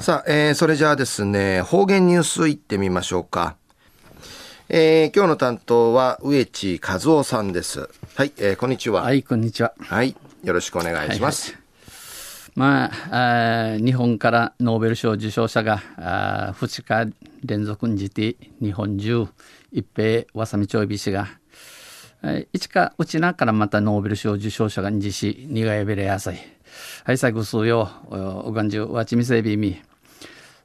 さあ、えー、それじゃあですね、方言ニュースいってみましょうか。えー、今日の担当は植地和夫さんです。はい、えー、こんにちは。はい、こんにちは。はい、よろしくお願いします。はいはいまあ、あ日本からノーベル賞受賞者があ2日連続にじて日本中一平わさみちょいびしが一かうちなからまたノーベル賞受賞者がにじし苦がやべれやさいはい最後数よおがんじゅうわちみせびみ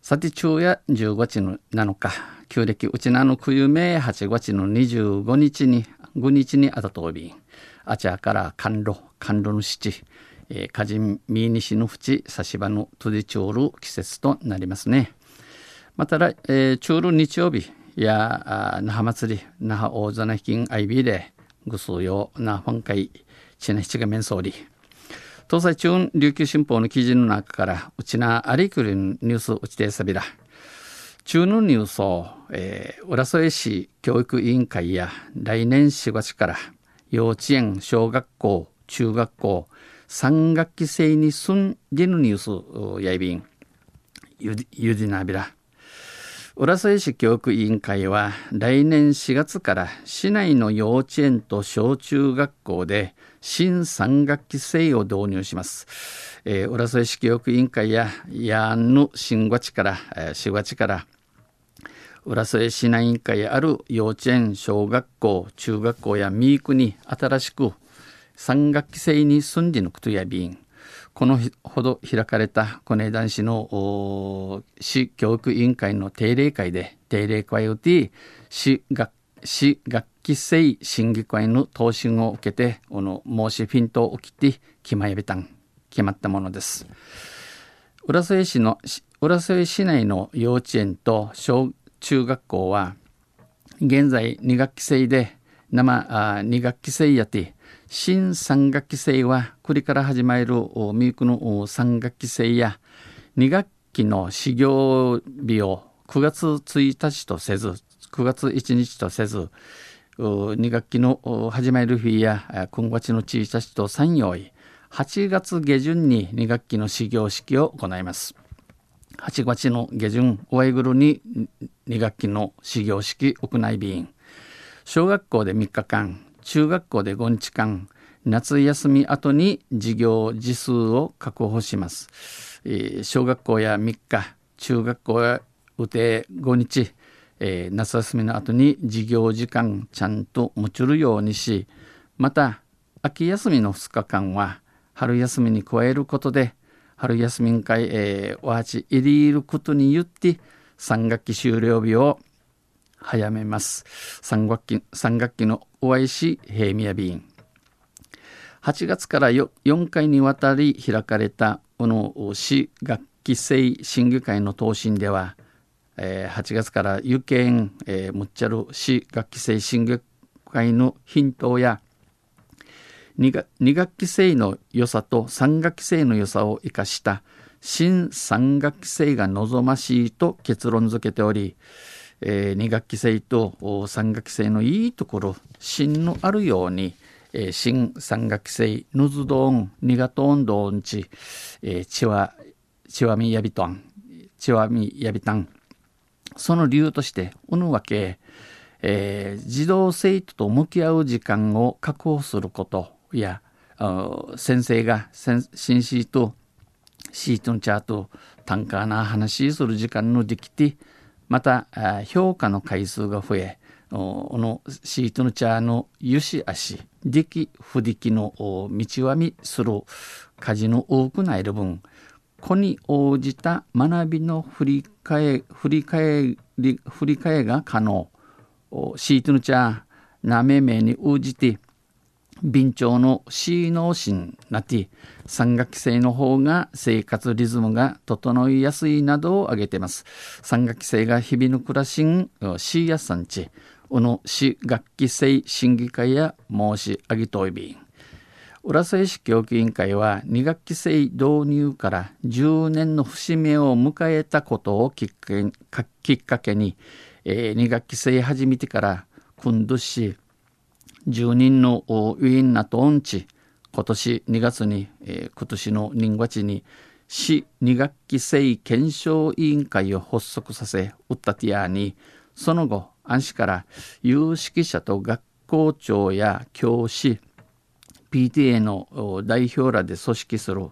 さて昼夜15日の7日旧暦うちなの冬め8月の25日に5日にあたとびあちゃから甘露甘露の七えー、カジンミーニシの淵差し場のトゥディチョール季節となりますね。また来、えー、チョール日曜日や那覇祭り、那覇大座な金 IB でぐすうよ那覇会ちなひちが面相り。東西中琉球新報の記事の中からうちなありくりニュースうちてさびら。中のニュースを、えー、浦添市教育委員会や来年4月から幼稚園、小学校、中学校、3学期制に住んでるニュースやいびんゆでなびら浦添市教育委員会は来年4月から市内の幼稚園と小中学校で新3学期制を導入します。えー、浦添市教育委員会ややんの新月から、えー、4月から浦添市内委員会ある幼稚園、小学校、中学校やミークに新しく3学期制に住んでのくとやびんこのほど開かれた小根男子の市教育委員会の定例会で定例会をて市学市学期制審議会の答申を受けてこの申しフィントを切って決まやべたん決まったものです。浦添市の浦添市内の幼稚園と小中学校は現在2学期制で生2学期制やて新3学期制はこれから始まるミークの3学期制や2学期の始業日を9月1日とせず9月1日とせず2学期の始まる日や今月の1日と3曜日8月下旬に2学期の始業式を行います。8月の下旬おわいぐるに2学期の始業式行い便。小学校で3日間中学校で5日間夏休み後に授業時数を確保します、えー、小学校や3日中学校や予定5日、えー、夏休みの後に授業時間ちゃんと持ちるようにしまた秋休みの2日間は春休みに加えることで春休み会、えー、おはち入りることによって3学期終了日を早めます。3学期 ,3 学期のお会いし平宮便。8月から 4, 回にわたり開かれたこの市学期制審議会の答申では、えー、8月から有権、えー、むっちゃる市学期制審議会のヒントや 2, 学2学期制の良さと3学期制の良さを生かした新3学期制が望ましいと結論付けており、えー、2学期制と3学期制のいいところ芯のあるように、えー、新3学期制ぬずどんにがとんどんち、えー、ちわちわみやびとんちわみやびたん。その理由としてうぬわけ、えー、児童生徒と向き合う時間を確保することや先生が新シートシートのチャート単価な話する時間のできてまた評価の回数が増えこのシートの茶の湯し足力不力の道はみする家事の多くないる分子に応じた学びの振り替え振り替え振り替えが可能。シートの茶なめめに応じて便長の C 脳心なって三学期制の方が生活リズムが整いやすいなどを挙げています。三学期制が日々の暮らしん C やさんち、うの市学期制審議会や申し上げといびん。浦添市教育委員会は2学期制導入から10年の節目を迎えたことをきっかけに、えー、2学期制始めてから今年10人のウィンナとオンチ今年2月に、えー、今年の人月に市2学期生検証委員会を発足させウッタティアにその後安市から有識者と学校長や教師 PTA の代表らで組織する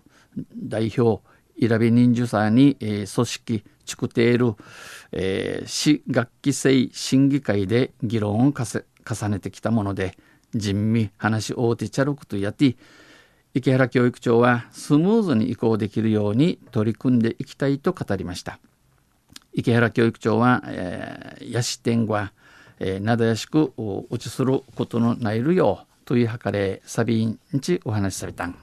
代表イラビ忍者さに、えー、組織作っている、えー、市学期生審議会で議論を重ねてきたもので人味話し大手チャロクとやって池原教育長はスムーズに移行できるように取り組んでいきたいと語りました。池原教育長は、えー、ヤシ天は、えー、なだやしく落ちすることのないるようというはかれサビンちお話しされたん。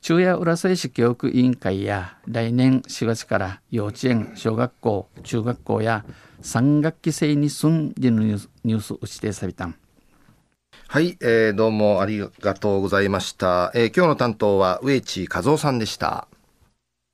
中夜浦添市教育委員会や来年4月から幼稚園小学校中学校や3学期生に住んでのニュースを指定されたんはい、えー、どうもありがとうございました。えー、今日の担当は植地和夫さんでした。